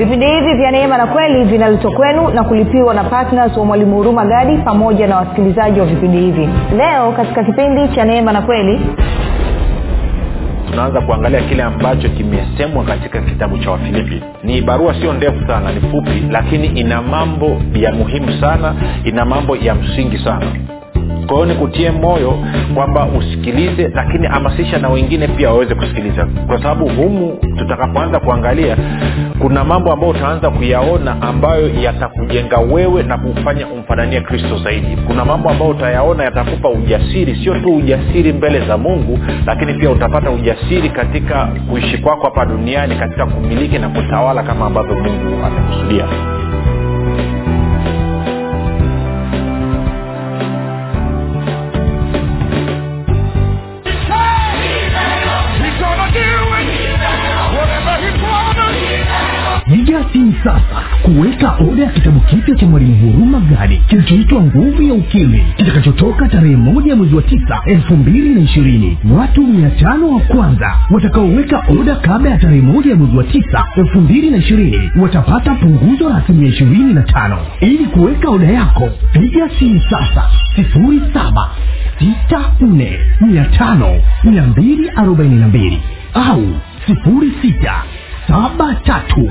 vipindi hivi vya neema na kweli vinaletwa kwenu na kulipiwa na ptns wa mwalimu huruma gadi pamoja na wasikilizaji wa vipindi hivi. Leo katika kipindi cha neema na kweli tunaanza kuangalia kile ambacho kimesemwa katika kitabu cha wafilipi. Ni barua sio ndefu sana ni fupi lakini ina mambo ya muhimu sana ina mambo ya msingi sana kwa hiyo nikutie moyo kwamba usikilize lakini hamasisha na wengine pia waweze kusikiliza. Kwa sababu humu tutakapoanza kuangalia kuna mambo ambayo utaanza kuyaona ambayo yatakujenga wewe na kufanya umfananie kristo zaidi. Kuna mambo ambayo utayaona yatakupa ujasiri sio tu ujasiri mbele za mungu lakini pia utapata ujasiri katika kuishi kwako hapa duniani katika kumiliki na kutawala kama ambavyo mungu amekusudia piga simu sasa kuweka oda ya kitabu kipya cha mwalimu huruma gadi kilichoitwa nguvu ya ukimwi kitakachotoka tarehe moja mwezi wa tisa elfu mbili na ishirini. Watu mia tano wa kwanza watakaoweka oda kabla ya tarehe moja ya mwezi wa tisa elfu mbili na ishirini watapata punguzo la asilimia ishirini na tano. Ili kuweka oda yako piga simu sasa sifuri saba sita nne mia tano mia mbili arobaini na mbili au sifuri sita saba tatu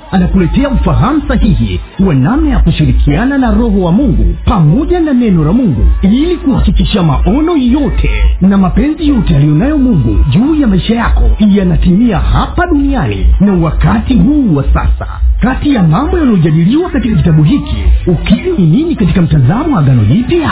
anakuletea ufahamu sahihi wa namna ya kushirikiana na roho wa mungu pamoja na neno la mungu ili kuhakikisha maono yote na mapenzi yote aliyonayo mungu juu ya maisha yako yanatimia hapa duniani na wakati huu wa sasa. Kati ya mambo yanayojadiliwa katika kitabu hiki ukiri ni nini katika mtazamo wa agano jipya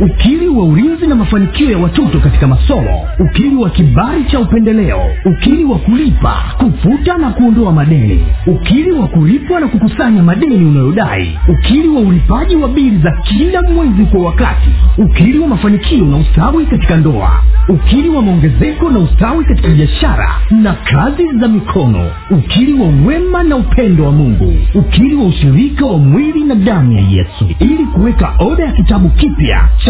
ukili wa ulinzi na mafanikio ya watoto katika masomo ukili wa kibali cha upendeleo ukili wa kulipa kufuta na kuondoa madeni ukili wa kulipwa na kukusanya madeni unayodai ukili wa ulipaji wa bili za kila mwezi kwa wakati ukili wa mafanikio na ustawi katika ndoa ukili wa maongezeko na ustawi katika biashara na kazi za mikono ukili wa wema na upendo wa mungu ukili wa ushirika wa mwili na damu ya yesu. Ili kuweka oda ya kitabu kipya cha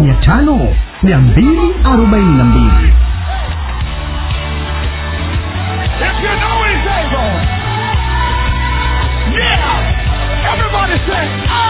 mia tano mia. Everybody say, oh.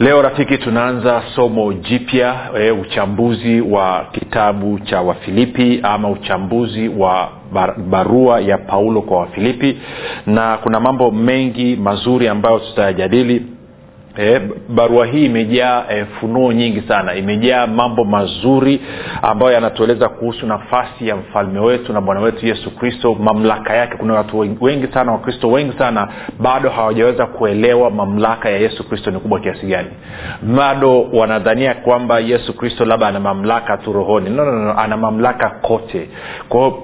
leo rafiki tunaanza somo jipya e, uchambuzi wa kitabu cha wafilipi ama uchambuzi wa barua ya paulo kwa wafilipi. Na kuna mambo mengi mazuri ambayo tutayajadili E, barua hii imejaa e, funuo nyingi sana. Imejaa mambo mazuri ambayo yanatueleza kuhusu nafasi ya mfalme wetu na bwana wetu yesu kristo. Mamlaka yake kuna watu wengi sana wakristo wengi sana bado hawajaweza kuelewa mamlaka ya yesu kristo ni kubwa kiasi gani. Bado wanadhania kwamba yesu kristo labda ana mamlaka tu rohoni. No, no, no, ana mamlaka kote. Kwao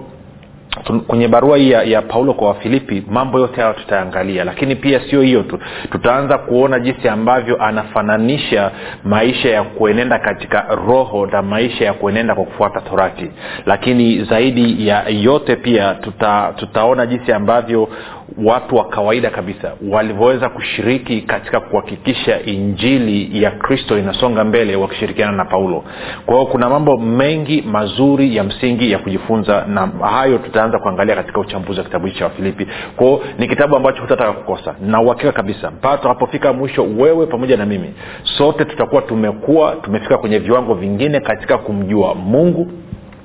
kwenye barua hii ya, ya paulo kwa wafilipi mambo yote hayo tutaangalia lakini pia sio hiyo tu. Tutaanza kuona jinsi ambavyo anafananisha maisha ya kuenenda katika roho na maisha ya kuenenda kwa kufuata torati. Lakini zaidi ya yote pia tuta, tutaona jinsi ambavyo watu wa kawaida kabisa walivyoweza kushiriki katika kuhakikisha injili ya kristo inasonga mbele wakishirikiana na paulo. Kwa hiyo kuna mambo mengi mazuri ya msingi ya kujifunza na hayo tutaanza kuangalia katika uchambuzi wa kitabu hichi cha wafilipi kwao ni kitabu ambacho hutataka kukosa. Na uhakika kabisa mpaka tutakapofika mwisho wewe pamoja na mimi sote tutakuwa tumekuwa tumefika kwenye viwango vingine katika kumjua mungu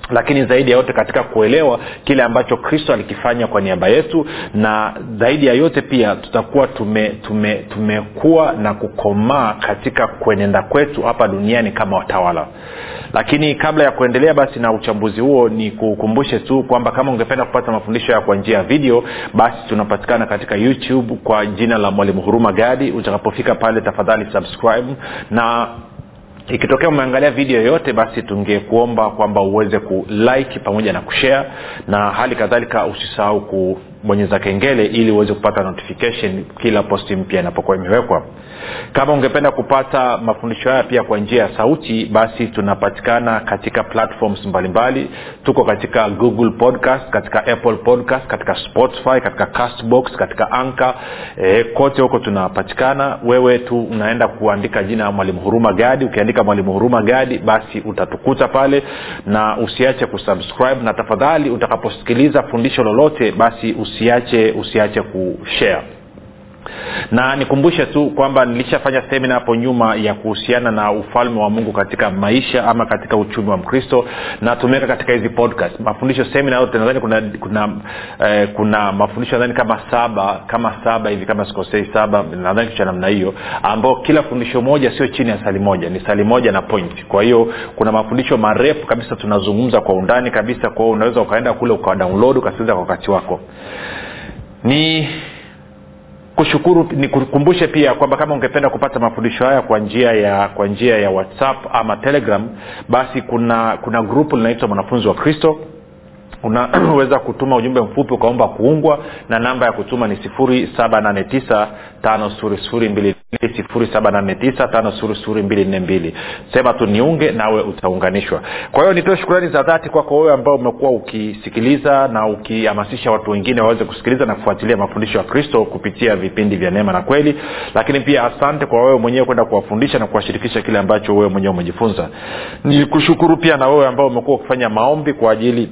lakini zaidi ya yote katika kuelewa kile ambacho kristo alikifanya kwa niaba yetu na zaidi ya yote pia tutakuwa tume, tume, tumekuwa na kukomaa katika kuenenda kwetu hapa duniani kama watawala. Lakini kabla ya kuendelea basi na uchambuzi huo ni kukumbushe tu kwamba kama ungependa kupata mafundisho ya kwa njia ya video basi tunapatikana katika youtube kwa jina la mwalimu huruma gadi. Utakapofika pale tafadhali subscribe na ikitokea umeangalia video yoyote basi tungekuomba kwamba uweze kulike pamoja na kushare na hali kadhalika usisahau kubonyeza kengele ili uweze kupata notification kila posti mpya inapokuwa imewekwa. Kama ungependa kupata mafundisho haya pia kwa njia ya sauti basi tunapatikana katika platforms mbalimbali. Mbali. tuko katika google podcast katika apple podcast katika spotify katika castbox katika anka e, kote huko tunapatikana. Wewe tu unaenda kuandika jina mwalimu huruma gadi. Ukiandika mwalimu huruma gadi basi utatukuta pale. Na usiache kusubscribe na tafadhali utakaposikiliza fundisho lolote basi usiache usiache kushare na nikumbushe tu kwamba nilishafanya semina hapo nyuma ya kuhusiana na ufalme wa mungu katika maisha ama katika uchumi wa mkristo na tumeweka katika hizi podcast. Mafundisho semina yote nadhani kuna kuna eh, kuna mafundisho nadhani kama saba kama saba hivi kama sikosei saba nadhani kitu cha namna hiyo ambao kila fundisho moja sio chini ya sali moja ni sali moja na point. Kwa hiyo kuna mafundisho marefu kabisa tunazungumza kwa undani kabisa kwa hiyo unaweza ukaenda kule ukadownload ukasikiliza kwa wakati wako. Ni kushukuru nikukumbushe pia kwamba kama ungependa kupata mafundisho haya kwa njia ya kwa njia ya whatsapp ama telegram basi kuna kuna grupu linaitwa mwanafunzi wa kristo unaweza kutuma ujumbe mfupi ukaomba kuungwa na namba ya kutuma ni 789 789 sema tu niunge nawe utaunganishwa. Kwa hiyo nitoe shukurani za dhati kwako wewe ambao umekuwa ukisikiliza na ukihamasisha watu wengine waweze kusikiliza na kufuatilia mafundisho ya kristo kupitia vipindi vya neema na kweli. Lakini pia asante kwa wewe mwenyewe kwenda kuwafundisha na kuwashirikisha kile ambacho wewe mwenyewe umejifunza. Nikushukuru pia na wewe ambao umekuwa ukifanya maombi kwa ajili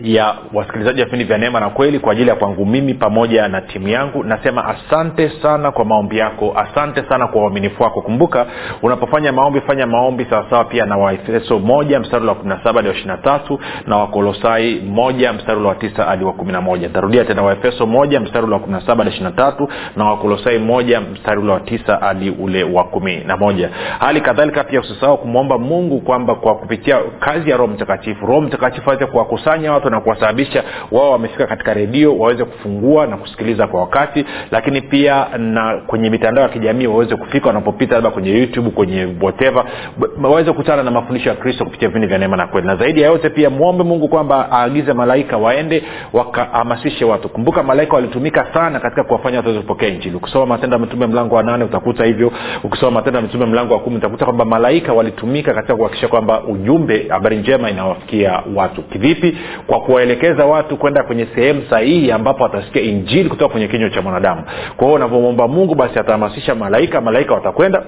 ya wasikilizaji wa vipindi vya neema na kweli kwa ajili ya kwangu mimi pamoja na timu yangu. Nasema asante sana kwa maombi yako asante sana kwa uaminifu wako. Kumbuka unapofanya maombi fanya maombi sawasawa pia na waefeso moja mstari wa kumi na saba hadi wa ishirina tatu na wakolosai moja mstari wa tisa hadi wa kumi na moja. Ntarudia tena waefeso moja mstari wa kumi na saba hadi ishirina tatu na wakolosai moja mstari wa tisa hadi ule wa kumi na moja. Hali kadhalika pia usisahau kumwomba mungu kwamba kwa kupitia kazi ya roho mtakatifu roho mtakatifu aweze kuwakusanya watu na kuwasababisha wao wamefika katika redio waweze kufungua na kusikiliza kwa wakati lakini pia na kwenye mitandao ya kijamii waweze kufika wanapopita labda kwenye youtube kwenye whatever waweze kukutana na mafundisho ya kristo kupitia vipindi vya neema na kweli. Na zaidi ya yote pia mwombe mungu kwamba aagize malaika waende wakahamasishe watu. Kumbuka malaika walitumika sana katika kuwafanya watu waweze kupokea injili. Ukisoma matendo ya mlango wa nane utakuta hivyo. Ukisoma matendo ya mlango wa kumi utakuta kwamba malaika walitumika katika kuhakikisha kwamba ujumbe habari njema inawafikia watu. Kivipi? Kwa kuwaelekeza watu kwenda kwenye sehemu sahihi ambapo watasikia injili kutoka kwenye kinywa cha mwanadamu. Kwa hiyo unavyomwomba mungu basi atahamasisha malaika malaika watakwenda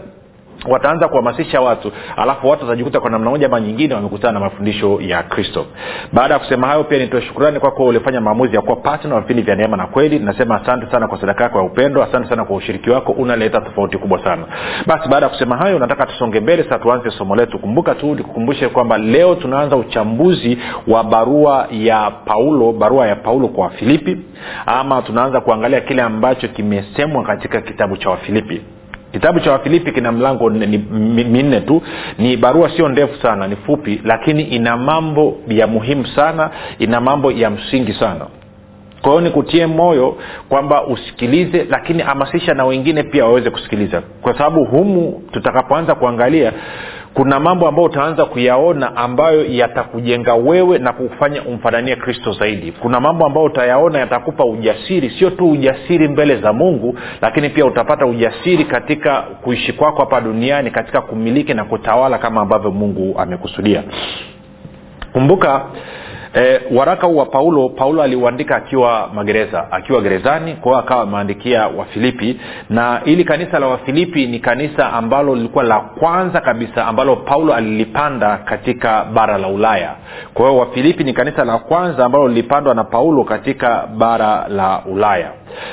wataanza kuhamasisha watu alafu watu watajikuta kwa namna moja ama nyingine wamekutana na mafundisho ya kristo. Baada ya kusema hayo pia nitoe shukurani kwako ulifanya maamuzi ya kuwa patna vipindi vya neema na kweli. Nasema asante sana kwa sadaka yako ya upendo asante sana kwa ushiriki wako unaleta tofauti kubwa sana. Basi baada ya kusema hayo nataka tusonge mbele sasa tuanze somo letu. Kumbuka tu nikukumbushe kwamba leo tunaanza uchambuzi wa barua ya paulo barua ya paulo kwa wafilipi ama tunaanza kuangalia kile ambacho kimesemwa katika kitabu cha wafilipi kitabu cha wafilipi kina mlango minne tu. Ni barua sio ndefu sana ni fupi lakini ina mambo ya muhimu sana ina mambo ya msingi sana. Kwa hiyo nikutie moyo kwamba usikilize lakini hamasisha na wengine pia waweze kusikiliza. Kwa sababu humu tutakapoanza kuangalia kuna mambo ambayo utaanza kuyaona ambayo yatakujenga wewe na kufanya umfananie kristo zaidi. Kuna mambo ambayo utayaona yatakupa ujasiri sio tu ujasiri mbele za mungu lakini pia utapata ujasiri katika kuishi kwako hapa duniani katika kumiliki na kutawala kama ambavyo mungu amekusudia. Kumbuka e, waraka huu wa paulo paulo aliuandika akiwa magereza akiwa gerezani kwao akawa ameandikia wafilipi na ili kanisa la wafilipi ni kanisa ambalo lilikuwa la kwanza kabisa ambalo paulo alilipanda katika bara la ulaya. Kwa hiyo wafilipi ni kanisa la kwanza ambalo lilipandwa na paulo katika bara la ulaya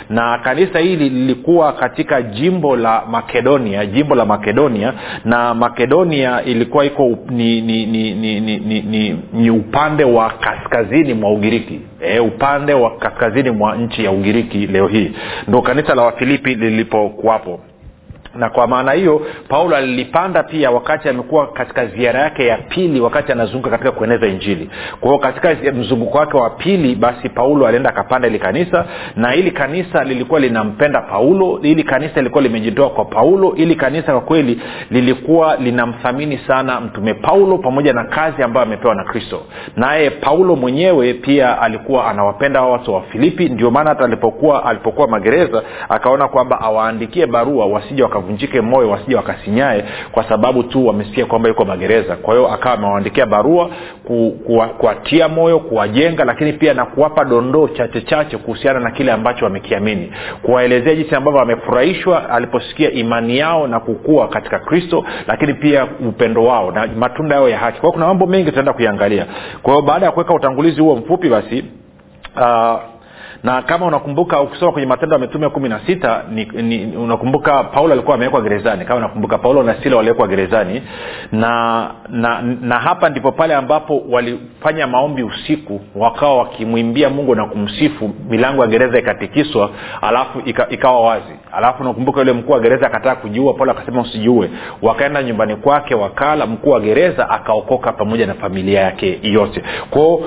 na kanisa hili lilikuwa katika jimbo la makedonia jimbo la makedonia na makedonia ilikuwa iko ni ni ni, ni, ni, ni, ni, ni upande wa kaskazini mwa ugiriki. E, upande wa kaskazini mwa nchi ya ugiriki leo hii. Ndo kanisa la wafilipi lilipokuwapo na kwa maana hiyo paulo alilipanda pia wakati amekuwa katika ziara yake ya pili wakati anazunguka katika kueneza injili. Kwa hiyo katika mzunguko wake wa pili basi paulo alienda akapanda ili kanisa na ili kanisa lilikuwa linampenda paulo ili kanisa lilikuwa limejitoa kwa paulo ili kanisa kwa kweli lilikuwa linamthamini sana mtume paulo pamoja na kazi ambayo amepewa na kristo. Naye paulo mwenyewe pia alikuwa anawapenda watu wa filipi ndio maana hata alipokuwa alipokuwa magereza akaona kwamba awaandikie barua wasija wakavunjike moyo wasija wakasinyae kwa sababu tu wamesikia kwamba yuko magereza. Kwa hiyo akawa amewaandikia barua kuwatia ku, moyo kuwajenga lakini pia na kuwapa dondoo chache chache kuhusiana na kile ambacho wamekiamini. Kuwaelezea jinsi ambavyo wamefurahishwa aliposikia imani yao na kukua katika kristo lakini pia upendo wao na matunda yao ya haki. Kwao kuna mambo mengi tutaenda kuiangalia kwa hiyo baada ya kuweka utangulizi huo mfupi basi uh, na kama unakumbuka ukisoma kwenye matendo ya mitume kumi na sita ni, ni, unakumbuka paulo alikuwa amewekwa gerezani. Kama unakumbuka paulo na sila waliwekwa gerezani. Na, na na hapa ndipo pale ambapo walifanya maombi usiku wakawa wakimwimbia mungu na kumsifu milango ya gereza ikatikiswa alafu ika, ikawa wazi. Alafu unakumbuka yule mkuu wa gereza akataa kujiua paulo akasema usijiue. Wakaenda nyumbani kwake wakala mkuu wa gereza akaokoka pamoja na familia yake yote. Kwao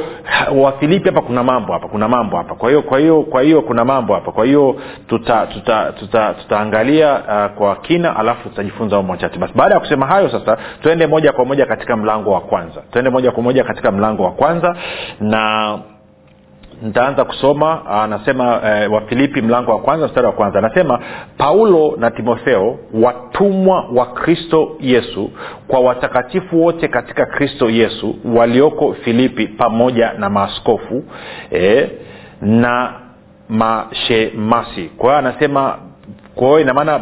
wafilipi hapa kuna mambo hapa kuna mambo hapa. Kwa hiyo kwa hiyo kwa hiyo kuna mambo hapa. Kwa hiyo tutaangalia tuta, tuta, tuta uh, kwa kina alafu tutajifunza machache basi baada ya kusema hayo sasa tuende moja kwa moja katika mlango wa kwanza. Tuende moja kwa moja katika mlango wa kwanza na nitaanza kusoma anasema e, wafilipi mlango wa kwanza mstari wa kwanza. Anasema paulo na timotheo watumwa wa kristo yesu kwa watakatifu wote katika kristo yesu walioko filipi pamoja na maaskofu e, na mashemasi. Kwa hiyo anasema kwa inamaana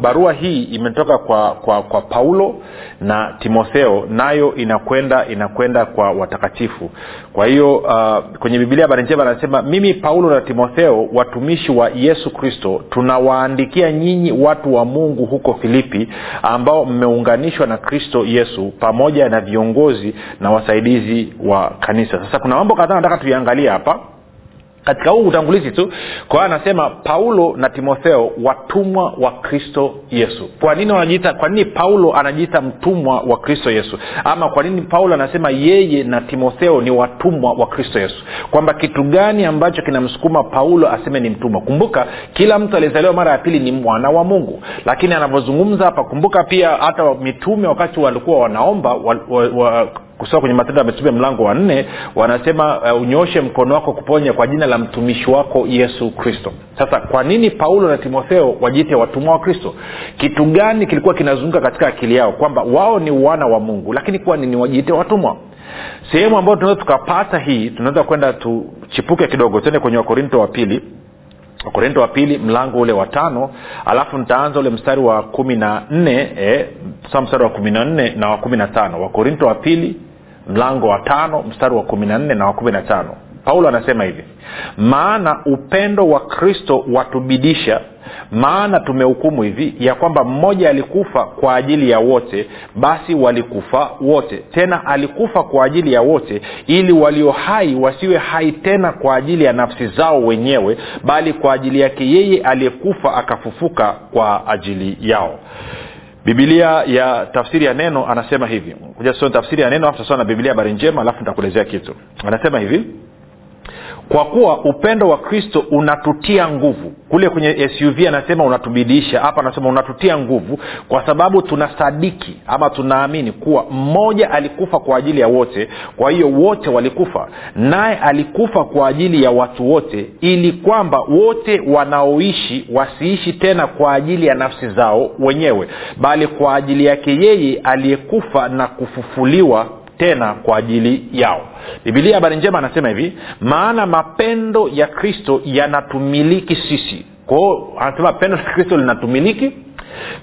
barua hii imetoka kwa kwa kwa paulo na timotheo nayo inakwenda inakwenda kwa watakatifu. Kwa hiyo uh, kwenye bibilia habari njema anasema mimi paulo na timotheo watumishi wa yesu kristo tunawaandikia nyinyi watu wa mungu huko filipi ambao mmeunganishwa na kristo yesu pamoja na viongozi na wasaidizi wa kanisa. Sasa kuna mambo kadhaa nataka tuiangalie hapa katika huu utangulizi tu kwa hiyo anasema paulo na timotheo watumwa wa kristo yesu. Kwa nini wanajiita kwa nini paulo anajiita mtumwa wa kristo yesu? Ama kwa nini paulo anasema yeye na timotheo ni watumwa wa kristo yesu? Kwamba kitu gani ambacho kinamsukuma paulo aseme ni mtumwa? Kumbuka kila mtu aliyezaliwa mara ya pili ni mwana wa mungu. Lakini anavyozungumza hapa kumbuka pia hata mitume wakati walikuwa wanaomba wa, wa, wa, kusoma kwenye matendo ya mitume mlango wa nne wanasema uh, unyoshe mkono wako kuponya kwa jina la mtumishi wako yesu kristo. Sasa kwa nini paulo na timotheo wajiite watumwa wa kristo? Kitu gani kilikuwa kinazunguka katika akili yao? Kwamba wao ni wana wa mungu lakini kwa nini wajiite watumwa? Sehemu ambayo tunaweza tukapata hii tunaweza kwenda tuchipuke kidogo tuende kwenye wakorinto wa pili. Wakorinto wa pili mlango ule wa tano alafu nitaanza ule mstari wa kumi na nne eh, sa mstari wa kumi na nne na wa kumi na tano. Wakorinto wa pili mlango wa tano mstari wa kumi na nne na wa kumi na tano. Paulo anasema hivi maana upendo wa kristo watubidisha maana tumehukumu hivi ya kwamba mmoja alikufa kwa ajili ya wote basi walikufa wote. Tena alikufa kwa ajili ya wote ili walio hai wasiwe hai tena kwa ajili ya nafsi zao wenyewe bali kwa ajili yake yeye aliyekufa akafufuka kwa ajili yao bibilia ya tafsiri ya neno anasema hivi. Kuja tafsiri ya neno afu tasoma na bibilia habari njema alafu nitakuelezea kitu. Anasema hivi kwa kuwa upendo wa kristo unatutia nguvu. Kule kwenye suv anasema unatubidiisha. Hapa anasema unatutia nguvu kwa sababu tunasadiki ama tunaamini kuwa mmoja alikufa kwa ajili ya wote. Kwa hiyo wote walikufa. Naye alikufa kwa ajili ya watu wote ili kwamba wote wanaoishi wasiishi tena kwa ajili ya nafsi zao wenyewe bali kwa ajili yake yeye aliyekufa na kufufuliwa tena kwa ajili yao bibilia habari njema anasema hivi maana mapendo ya kristo yanatumiliki sisi. Kwao anasema pendo la kristo linatumiliki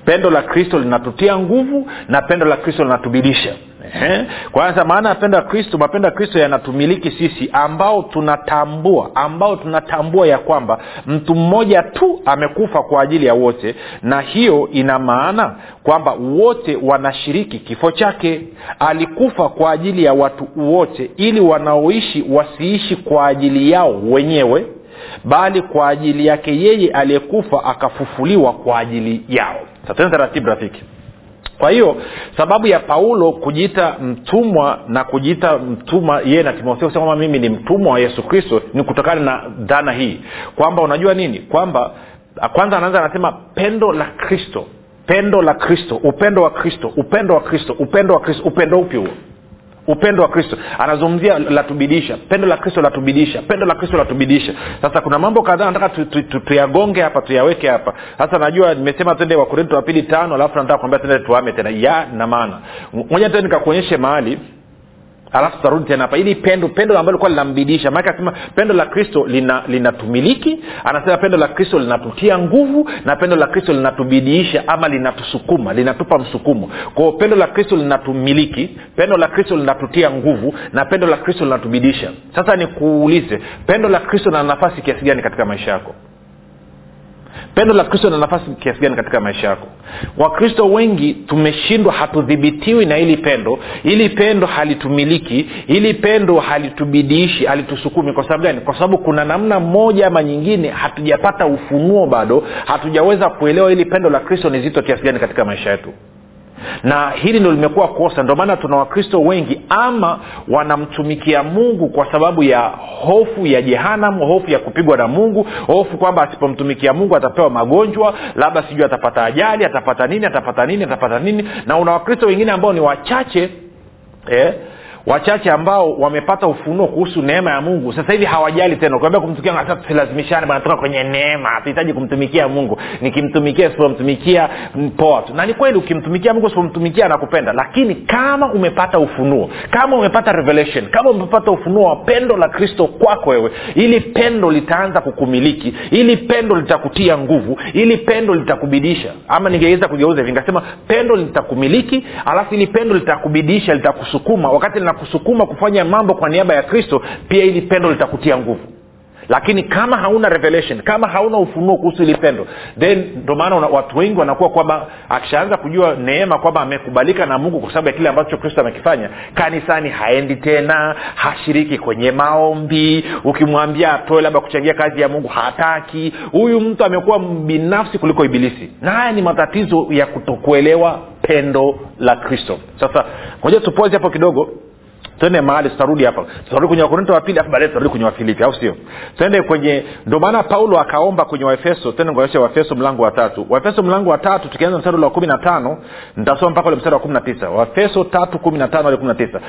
pendo la kristo linatutia nguvu na pendo la kristo linatubidisha kwanza maana ya kristo mapendo ya kristo yanatumiliki sisi ambao tunatambua ambao tunatambua ya kwamba mtu mmoja tu amekufa kwa ajili ya wote na hiyo ina maana kwamba wote wanashiriki kifo chake. Alikufa kwa ajili ya watu wote ili wanaoishi wasiishi kwa ajili yao wenyewe bali kwa ajili yake yeye aliyekufa akafufuliwa kwa ajili yao. Satena taratibu rafiki kwa hiyo sababu ya paulo kujiita mtumwa na kujiita mtumwa yeye na timotheo kusema kwamba mimi ni mtumwa wa yesu kristo ni kutokana na dhana hii. Kwamba unajua nini? Kwamba kwanza anaanza anasema pendo la kristo. Pendo la kristo. Upendo wa kristo. Upendo wa kristo. Upendo wa kristo. Upendo upi huo upendo wa kristo. Anazungumzia latubidisha pendo la kristo latubidisha pendo la kristo latubidisha sasa kuna mambo kadhaa nataka tuyagonge tu, tu, tu hapa tuyaweke hapa. Sasa najua nimesema tende wakorinto wa pili tano alafu nataka kuambia tende tuame tena. Ya na maana. Moja tena nikakuonyeshe mahali alafu tutarudi tena hapa. Ili pendo pendo ambalo likuwa linambidisha. Maake anasema pendo la kristo linatumiliki. Lina anasema pendo la kristo linatutia nguvu na pendo la kristo linatubidiisha ama linatusukuma linatupa msukumo. Kwao pendo la kristo linatumiliki pendo la kristo linatutia nguvu na pendo la kristo linatubidiisha. Sasa nikuulize pendo la kristo lina nafasi kiasi gani katika maisha yako pendo la kristo lina nafasi kiasi gani katika maisha yako? Wakristo wengi tumeshindwa hatudhibitiwi na hili pendo. Ili pendo halitumiliki. Ili pendo halitubidiishi halitusukumi. Kwa sababu gani? Kwa sababu kuna namna moja ama nyingine hatujapata ufunuo bado. Hatujaweza kuelewa hili pendo la kristo ni zito kiasi gani katika maisha yetu na hili ndo limekuwa kosa. Ndio maana tuna wakristo wengi ama wanamtumikia mungu kwa sababu ya hofu ya jehanam hofu ya kupigwa na mungu hofu kwamba asipomtumikia mungu atapewa magonjwa labda sijui atapata ajali atapata nini atapata nini atapata nini. Na una wakristo wengine ambao ni wachache eh, wachache ambao wamepata ufunuo kuhusu neema ya mungu sasa hivi hawajali tena. Ukiambia kumtumikia hata tusilazimishane banatoka kwenye neema. Hatuhitaji kumtumikia mungu. Nikimtumikia sipomtumikia poa tu. Na ni kweli ukimtumikia mungu sipomtumikia anakupenda. Lakini kama umepata ufunuo kama umepata revelation kama umepata ufunuo wa pendo la kristo kwako wewe ili pendo litaanza kukumiliki ili pendo litakutia nguvu ili pendo litakubidisha. Ama ningeweza kugeuza hivi nikasema pendo litakumiliki alafu ili pendo litakubidisha litakusukuma. Wakati linakusukuma kufanya mambo kwa niaba ya kristo pia ili pendo litakutia nguvu. Lakini kama hauna revelation kama hauna ufunuo kuhusu ili pendo then ndo maana watu wengi wanakuwa kwamba akishaanza kujua neema kwamba amekubalika na mungu kwa sababu ya kile ambacho kristo amekifanya kanisani haendi tena hashiriki kwenye maombi ukimwambia atoe labda kuchangia kazi ya mungu hataki. Huyu mtu amekuwa binafsi kuliko ibilisi. Na haya ni matatizo ya kutokuelewa pendo la kristo. Sasa moja tupozi hapo kidogo twende mahali tutarudi hapa. Tutarudi kwenye wakorinto wa pili baadaye tutarudi kwenye wafilipi au sio? Twende kwenye ndio maana paulo akaomba kwenye waefeso tende kuonyesha waefeso mlango wa tatu. Waefeso mlango wa tatu tukianza mstari wa kumi na tano nitasoma mpaka ule mstari wa kumi na tisa. Waefeso tatu kumi na tano hadi kumi na tisa.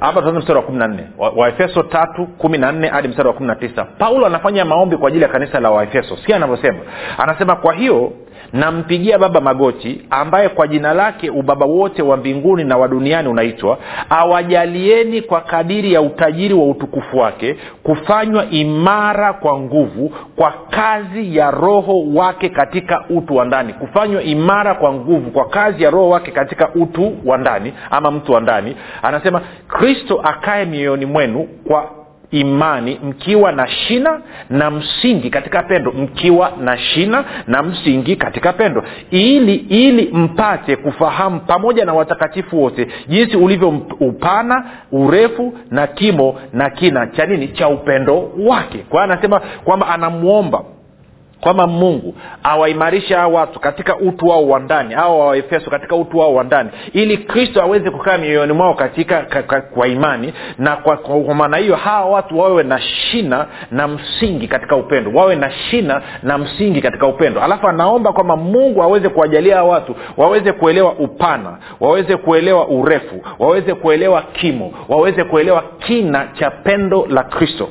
Hapa tuanze mstari wa kumi na nne. Waefeso tatu kumi na nne hadi mstari wa kumi na tisa. Paulo anafanya maombi kwa ajili ya kanisa la waefeso. Sikia anavyosema. Anasema kwa hiyo nampigia baba magoti ambaye kwa jina lake ubaba wote wa mbinguni na wa duniani unaitwa awajalieni kwa kadiri ya utajiri wa utukufu wake kufanywa imara kwa nguvu kwa kazi ya roho wake katika utu wa ndani. Kufanywa imara kwa nguvu kwa kazi ya roho wake katika utu wa ndani ama mtu wa ndani. Anasema kristo akae mioyoni mwenu kwa imani mkiwa na shina na msingi katika pendo. Mkiwa na shina na msingi katika pendo. Ili ili mpate kufahamu pamoja na watakatifu wote jinsi ulivyo upana urefu na kimo na kina cha nini? Cha upendo wake. Kwa hiyo anasema kwamba anamwomba kwamba mungu awaimarishe hao watu katika utu wao wa ndani au waefeso katika utu wao wa ndani ili kristo aweze kukaa mioyoni mwao katika ka, ka, kwa imani na kwa, kwa maana hiyo hawa watu wawe na shina na msingi katika upendo wawe na shina na msingi katika upendo. Alafu anaomba kwamba mungu aweze kuwajalia hawa watu waweze kuelewa upana waweze kuelewa urefu waweze kuelewa kimo waweze kuelewa kina cha pendo la kristo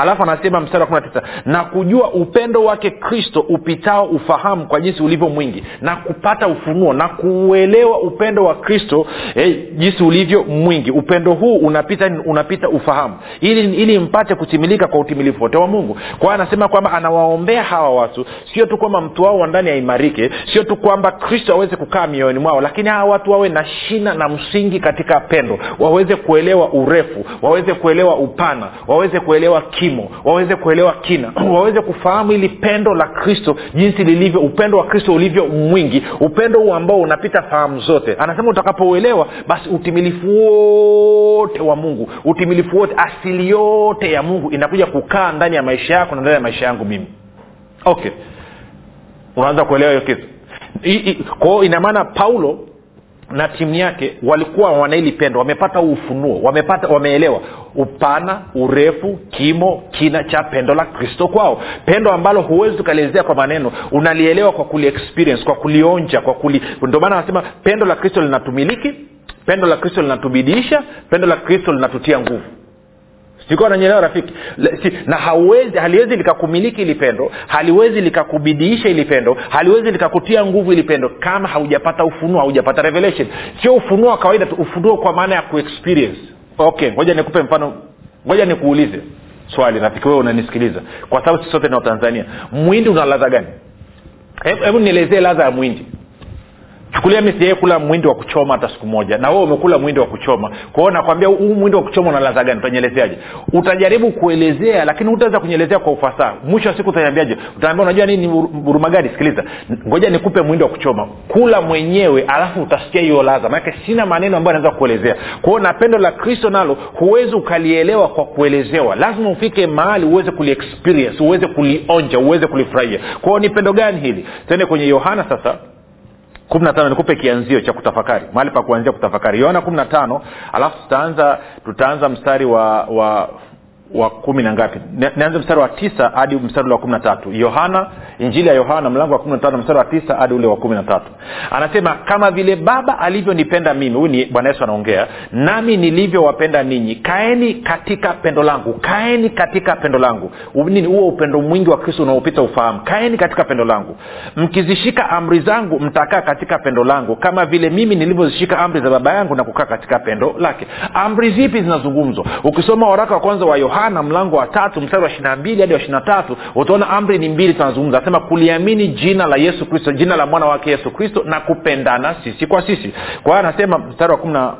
alafu anasema mstari wa kumi na tisa na kujua upendo wake kristo upitao ufahamu kwa jinsi ulivyo mwingi na kupata ufunuo na kuuelewa upendo wa kristo eh, jinsi ulivyo mwingi. Upendo huu unapita unapita ufahamu. Ili ili mpate kutimilika kwa utimilifu wote wa mungu. Kwa anasema kwamba anawaombea hawa watu sio tu kwamba mtu wao wa ndani aimarike sio tu kwamba kristo aweze kukaa mioyoni mwao lakini hawa watu wawe na shina na msingi katika pendo. Waweze kuelewa urefu waweze kuelewa upana waweze kuelewa kimo waweze kuelewa kina waweze kufahamu ili pendo la kristo jinsi lilivyo upendo wa kristo ulivyo mwingi upendo huu ambao unapita fahamu zote. Anasema utakapouelewa basi utimilifu wote wa mungu utimilifu wote asili yote ya mungu inakuja kukaa ndani ya maisha yako na ndani ya maisha yangu mimi. Okay. Unaanza kuelewa hiyo kitu? Kwao inamaana paulo na timu yake walikuwa wanaili pendo wamepata ufunuo wamepata wameelewa upana urefu kimo kina cha pendo la kristo kwao. Pendo ambalo huwezi tukalielezea kwa maneno unalielewa kwa kuliexperience kwa kulionja kwa kuli maana anasema pendo la kristo linatumiliki pendo la kristo linatubidiisha pendo la kristo linatutia nguvu sikuwa nanyelewa rafiki. Si, na hauwezi haliwezi likakumiliki ili pendo haliwezi likakubidiisha ili pendo haliwezi likakutia nguvu ili pendo kama haujapata ufunuo haujapata revelation. Sio ufunuo wa kawaida tu ufunuo kwa maana ya kuexperience. Okay ngoja nikupe mfano ngoja nikuulize swali rafiki wewe unanisikiliza. Kwa sababu sisi sote tanzania. Mwindi una ladha gani? Hebu nielezee ladha ya mwindi chukulia mi sijawai kula mwindi wa kuchoma hata siku moja. Na wewe umekula mwindi wa kuchoma. Kwa nakwambia huu mwindi wa kuchoma una gani? Utanyelezeaje? Utajaribu kuelezea lakini hutaweza kunyelezea kwa ufasaha. Mwisho wa siku utaniambiaje? Utaambia unajua nini hurumagadi sikiliza. Ngoja nikupe mwindi wa kuchoma. Kula mwenyewe alafu utasikia hiyo ladha. Maanake sina maneno ambayo naweza kuelezea. Kwa na pendo la kristo nalo huwezi ukalielewa kwa kuelezewa. Lazima ufike mahali uweze kuliexperience uweze kulionja uweze kulifurahia. Kwao ni pendo gani hili? Tende kwenye yohana sasa kumi na tano nikupe kianzio cha kutafakari. Mahali pa kuanzia kutafakari. Yoana kumi na tano alafu tutaanza tutaanza mstari wa wa wa kumi na ngapi? Nianze mstari wa tisa hadi mstari ule wa kumi na tatu. Yohana injili ya yohana mlango wa kumi na tano mstari wa tisa hadi ule wa kumi na tatu. Anasema kama vile baba alivyonipenda mimi huyu ni bwana yesu anaongea nami nilivyowapenda ninyi kaeni katika pendo langu kaeni katika pendo langu. Nini? Huo upendo mwingi wa kristo unaopita ufahamu. Kaeni katika pendo langu. Mkizishika amri zangu mtakaa katika pendo langu kama vile mimi nilivyozishika amri za baba yangu na kukaa katika pendo lake. Amri zipi zinazungumzwa? Ukisoma waraka wa kwanza wa yohana mlango wa tatu mstari wa ishirina mbili hadi wa ishirina tatu utaona amri ni mbili tunazungumza. Anasema kuliamini jina la yesu kristo jina la mwana wake yesu kristo na kupendana sisi kwa sisi. Kwa hiyo anasema mstari wa kumi na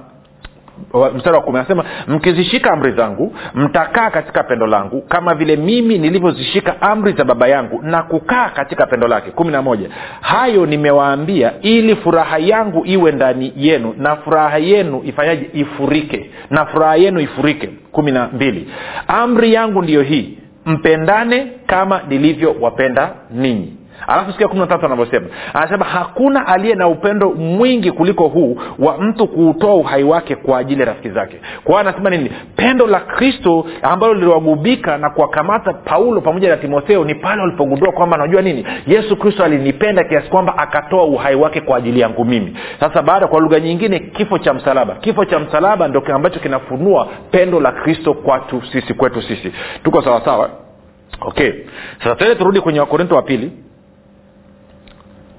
mstari wa kumi anasema mkizishika amri zangu mtakaa katika pendo langu kama vile mimi nilivyozishika amri za baba yangu na kukaa katika pendo lake. Kumi na moja. Hayo nimewaambia ili furaha yangu iwe ndani yenu na furaha yenu ifanyaje? Ifurike. Na furaha yenu ifurike. Kumi na mbili. Amri yangu ndiyo hii mpendane kama nilivyowapenda ninyi alafu sikia kumi na tatu anavyosema anasema hakuna aliye na upendo mwingi kuliko huu wa mtu kuutoa uhai wake kwa ajili ya rafiki zake. Kwa hiyo anasema nini? Pendo la kristo ambalo liliwagubika na kuwakamata paulo pamoja na timotheo ni pale walipogundua kwamba anajua nini? Yesu kristo alinipenda kiasi kwamba akatoa uhai wake kwa ajili yangu mimi. Sasa baada kwa lugha nyingine kifo cha msalaba. Kifo cha msalaba ndo ambacho kinafunua pendo la kristo kwatu sisi kwetu sisi. Tuko sawasawa? Okay. Sasa tele turudi kwenye wakorinto wa pili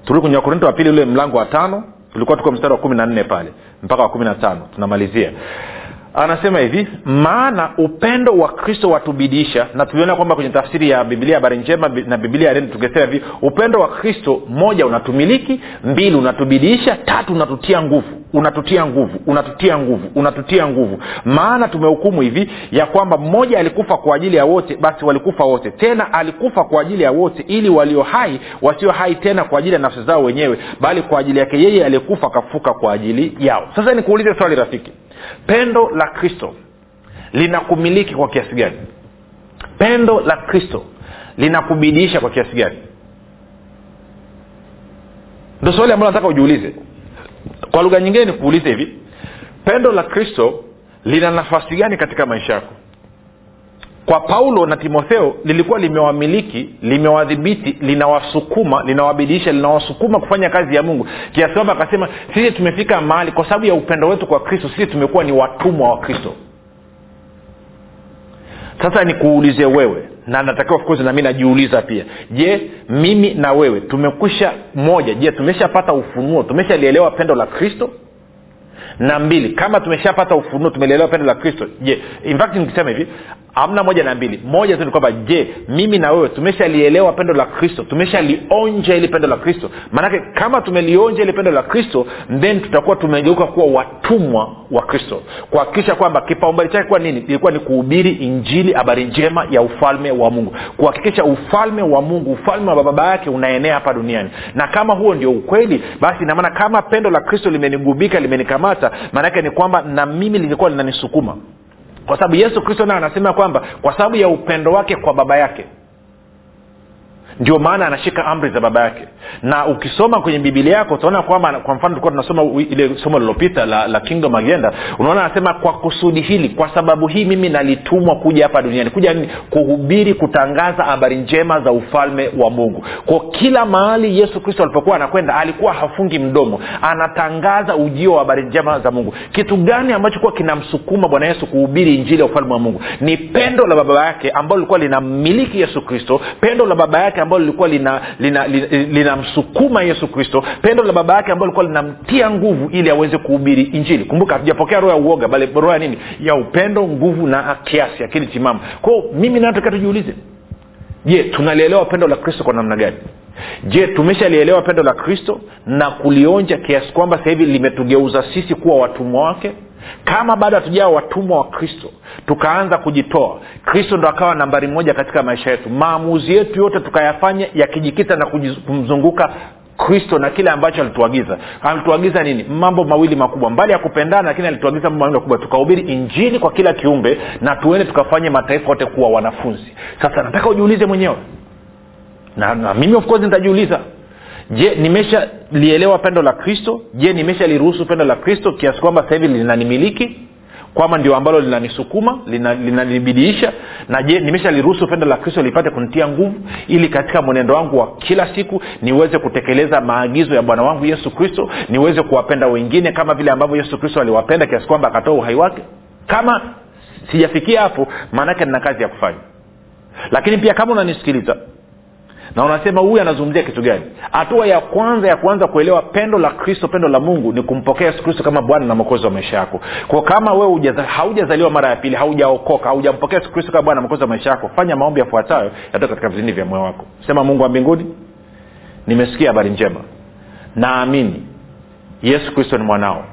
turudi kwenye wakorinto wa pili ule mlango wa tano tulikuwa tuko mstari wa kumi na nne pale mpaka wa kumi na tano. Tunamalizia anasema hivi maana upendo wa kristo watubidiisha na tuliona kwamba kwenye tafsiri ya biblia habari njema na biblia ya tukisema hivi upendo wa kristo moja unatumiliki mbili unatubidiisha tatu unatutia nguvu unatutia nguvu unatutia nguvu unatutia nguvu. Maana tumehukumu hivi ya kwamba mmoja alikufa kwa ajili ya wote basi walikufa wote. Tena alikufa kwa ajili ya wote ili walio hai wasio hai tena kwa ajili ya nafsi zao wenyewe bali kwa ajili yake yeye aliyekufa akafuka kwa ajili yao. Sasa nikuulize swali rafiki pendo la kristo linakumiliki kwa kiasi gani? Pendo la kristo linakubidiisha kwa kiasi gani? Ndo swali ambalo nataka ujiulize. Kwa lugha nyingine nikuulize hivi pendo la kristo lina nafasi gani katika maisha yako kwa paulo na timotheo lilikuwa limewamiliki limewadhibiti linawasukuma linawabidiisha linawasukuma kufanya kazi ya mungu. Kiasi kwamba akasema sisi tumefika mahali kwa sababu ya upendo wetu kwa kristo sisi tumekuwa ni watumwa wa kristo. Sasa nikuulize wewe na natakiwa of course nami najiuliza pia. Je mimi na wewe tumekwisha moja je tumeshapata ufunuo tumeshalielewa pendo la kristo na mbili. Kama tumeshapata ufunuo tumelielewa pendo la kristo je in fact nikisema hivi amna moja na mbili. Moja tu ni kwamba je mimi na wewe tumeshalielewa pendo la kristo? Tumeshalionja ili pendo la kristo? Maanake kama tumelionja ili pendo la kristo then tutakuwa tumegeuka kuwa watumwa wa kristo. Kuhakikisha kwamba kipaumbele chake kuwa nini? Ilikuwa ni kuhubiri injili habari njema ya ufalme wa mungu. Kuhakikisha ufalme wa mungu ufalme wa baba yake unaenea hapa duniani. Na kama huo ndio ukweli basi inamaana kama pendo la kristo limenigubika limenikamata maanake ni kwamba na mimi lilikuwa linanisukuma. Kwa sababu yesu kristo naye anasema kwamba kwa sababu ya upendo wake kwa baba yake ndio maana anashika amri za baba yake. Na ukisoma kwenye bibilia yako utaona kwamba kwa mfano tulikuwa tunasoma ile somo lililopita la, la kingdom agenda unaona anasema kwa kusudi hili kwa sababu hii mimi nalitumwa kuja hapa duniani. Kuja kuhubiri kutangaza habari njema za ufalme wa mungu. Kwa kila mahali yesu kristo alipokuwa anakwenda alikuwa hafungi mdomo. Anatangaza ujio wa habari njema za mungu. Kitu gani ambacho kuwa kinamsukuma bwana yesu kuhubiri injili ya ufalme wa mungu? Ni pendo la baba yake ambalo lilikuwa linamiliki yesu kristo. Pendo la baba yake ambalo lilikuwa linamsukuma lina, lina, yesu kristo pendo la baba yake ambalo lilikuwa linamtia nguvu ili aweze kuhubiri injili. Kumbuka hatujapokea roho ya uoga bali roho ya nini? Ya upendo nguvu na kiasi akili timamu. Kwao mimi nataka tujiulize je tunalielewa pendo la kristo kwa namna gani? Je tumeshalielewa pendo la kristo na kulionja kiasi kwamba sasa hivi limetugeuza sisi kuwa watumwa wake kama bado hatujawa watumwa wa kristo tukaanza kujitoa kristo ndo akawa nambari moja katika maisha yetu. Maamuzi yetu yote tukayafanya yakijikita na kumzunguka kristo na kile ambacho alituagiza. Alituagiza nini? Mambo mawili makubwa. Mbali ya kupendana lakini alituagiza mambo mawili makubwa. Tukahubiri injili kwa kila kiumbe na tuende tukafanye mataifa yote kuwa wanafunzi. Sasa nataka ujiulize mwenyewe. Na, na mimi of course nitajiuliza je nimeshalielewa pendo la kristo? Je nimeshaliruhusu pendo la kristo kiasi kwamba sasa hivi linanimiliki? Kwama ndio ambalo linanisukuma lina- na je nimeshaliruhusu pendo la kristo lipate kunitia nguvu ili katika mwenendo wangu wa kila siku niweze kutekeleza maagizo ya bwana wangu yesu kristo niweze kuwapenda wengine kama vile ambavyo yesu kristo aliwapenda kiasi kwamba akatoa uhai wake? Kama sijafikia hapo maanaake nina kazi ya kufanya. Lakini pia kama unanisikiliza na unasema huyu anazungumzia kitu gani? Hatua ya kwanza ya kuanza kuelewa pendo la kristo pendo la mungu ni kumpokea yesu kristo kama bwana na mwokozi wa maisha yako. Kwa kama wewe haujazaliwa mara ya pili haujaokoka haujampokea yesu kristo kama bwana na mwokozi wa maisha yako fanya maombi yafuatayo yatoka katika vilindi vya moyo wako. Sema mungu wa mbinguni nimesikia habari njema. Naamini yesu kristo ni mwanao.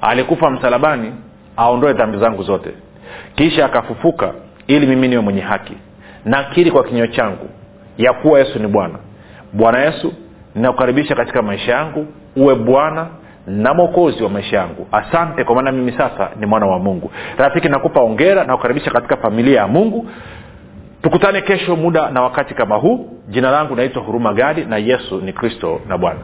Alikufa msalabani aondoe dhambi zangu zote. Kisha akafufuka ili mimi niwe mwenye haki. Nakiri kwa kinywa changu ya kuwa yesu ni bwana. Bwana yesu ninakukaribisha katika maisha yangu uwe bwana na mwokozi wa maisha yangu. Asante kwa maana mimi sasa ni mwana wa mungu. Rafiki nakupa ongera na kukaribisha katika familia ya mungu. Tukutane kesho muda na wakati kama huu. Jina langu naitwa huruma gadi na yesu ni kristo na bwana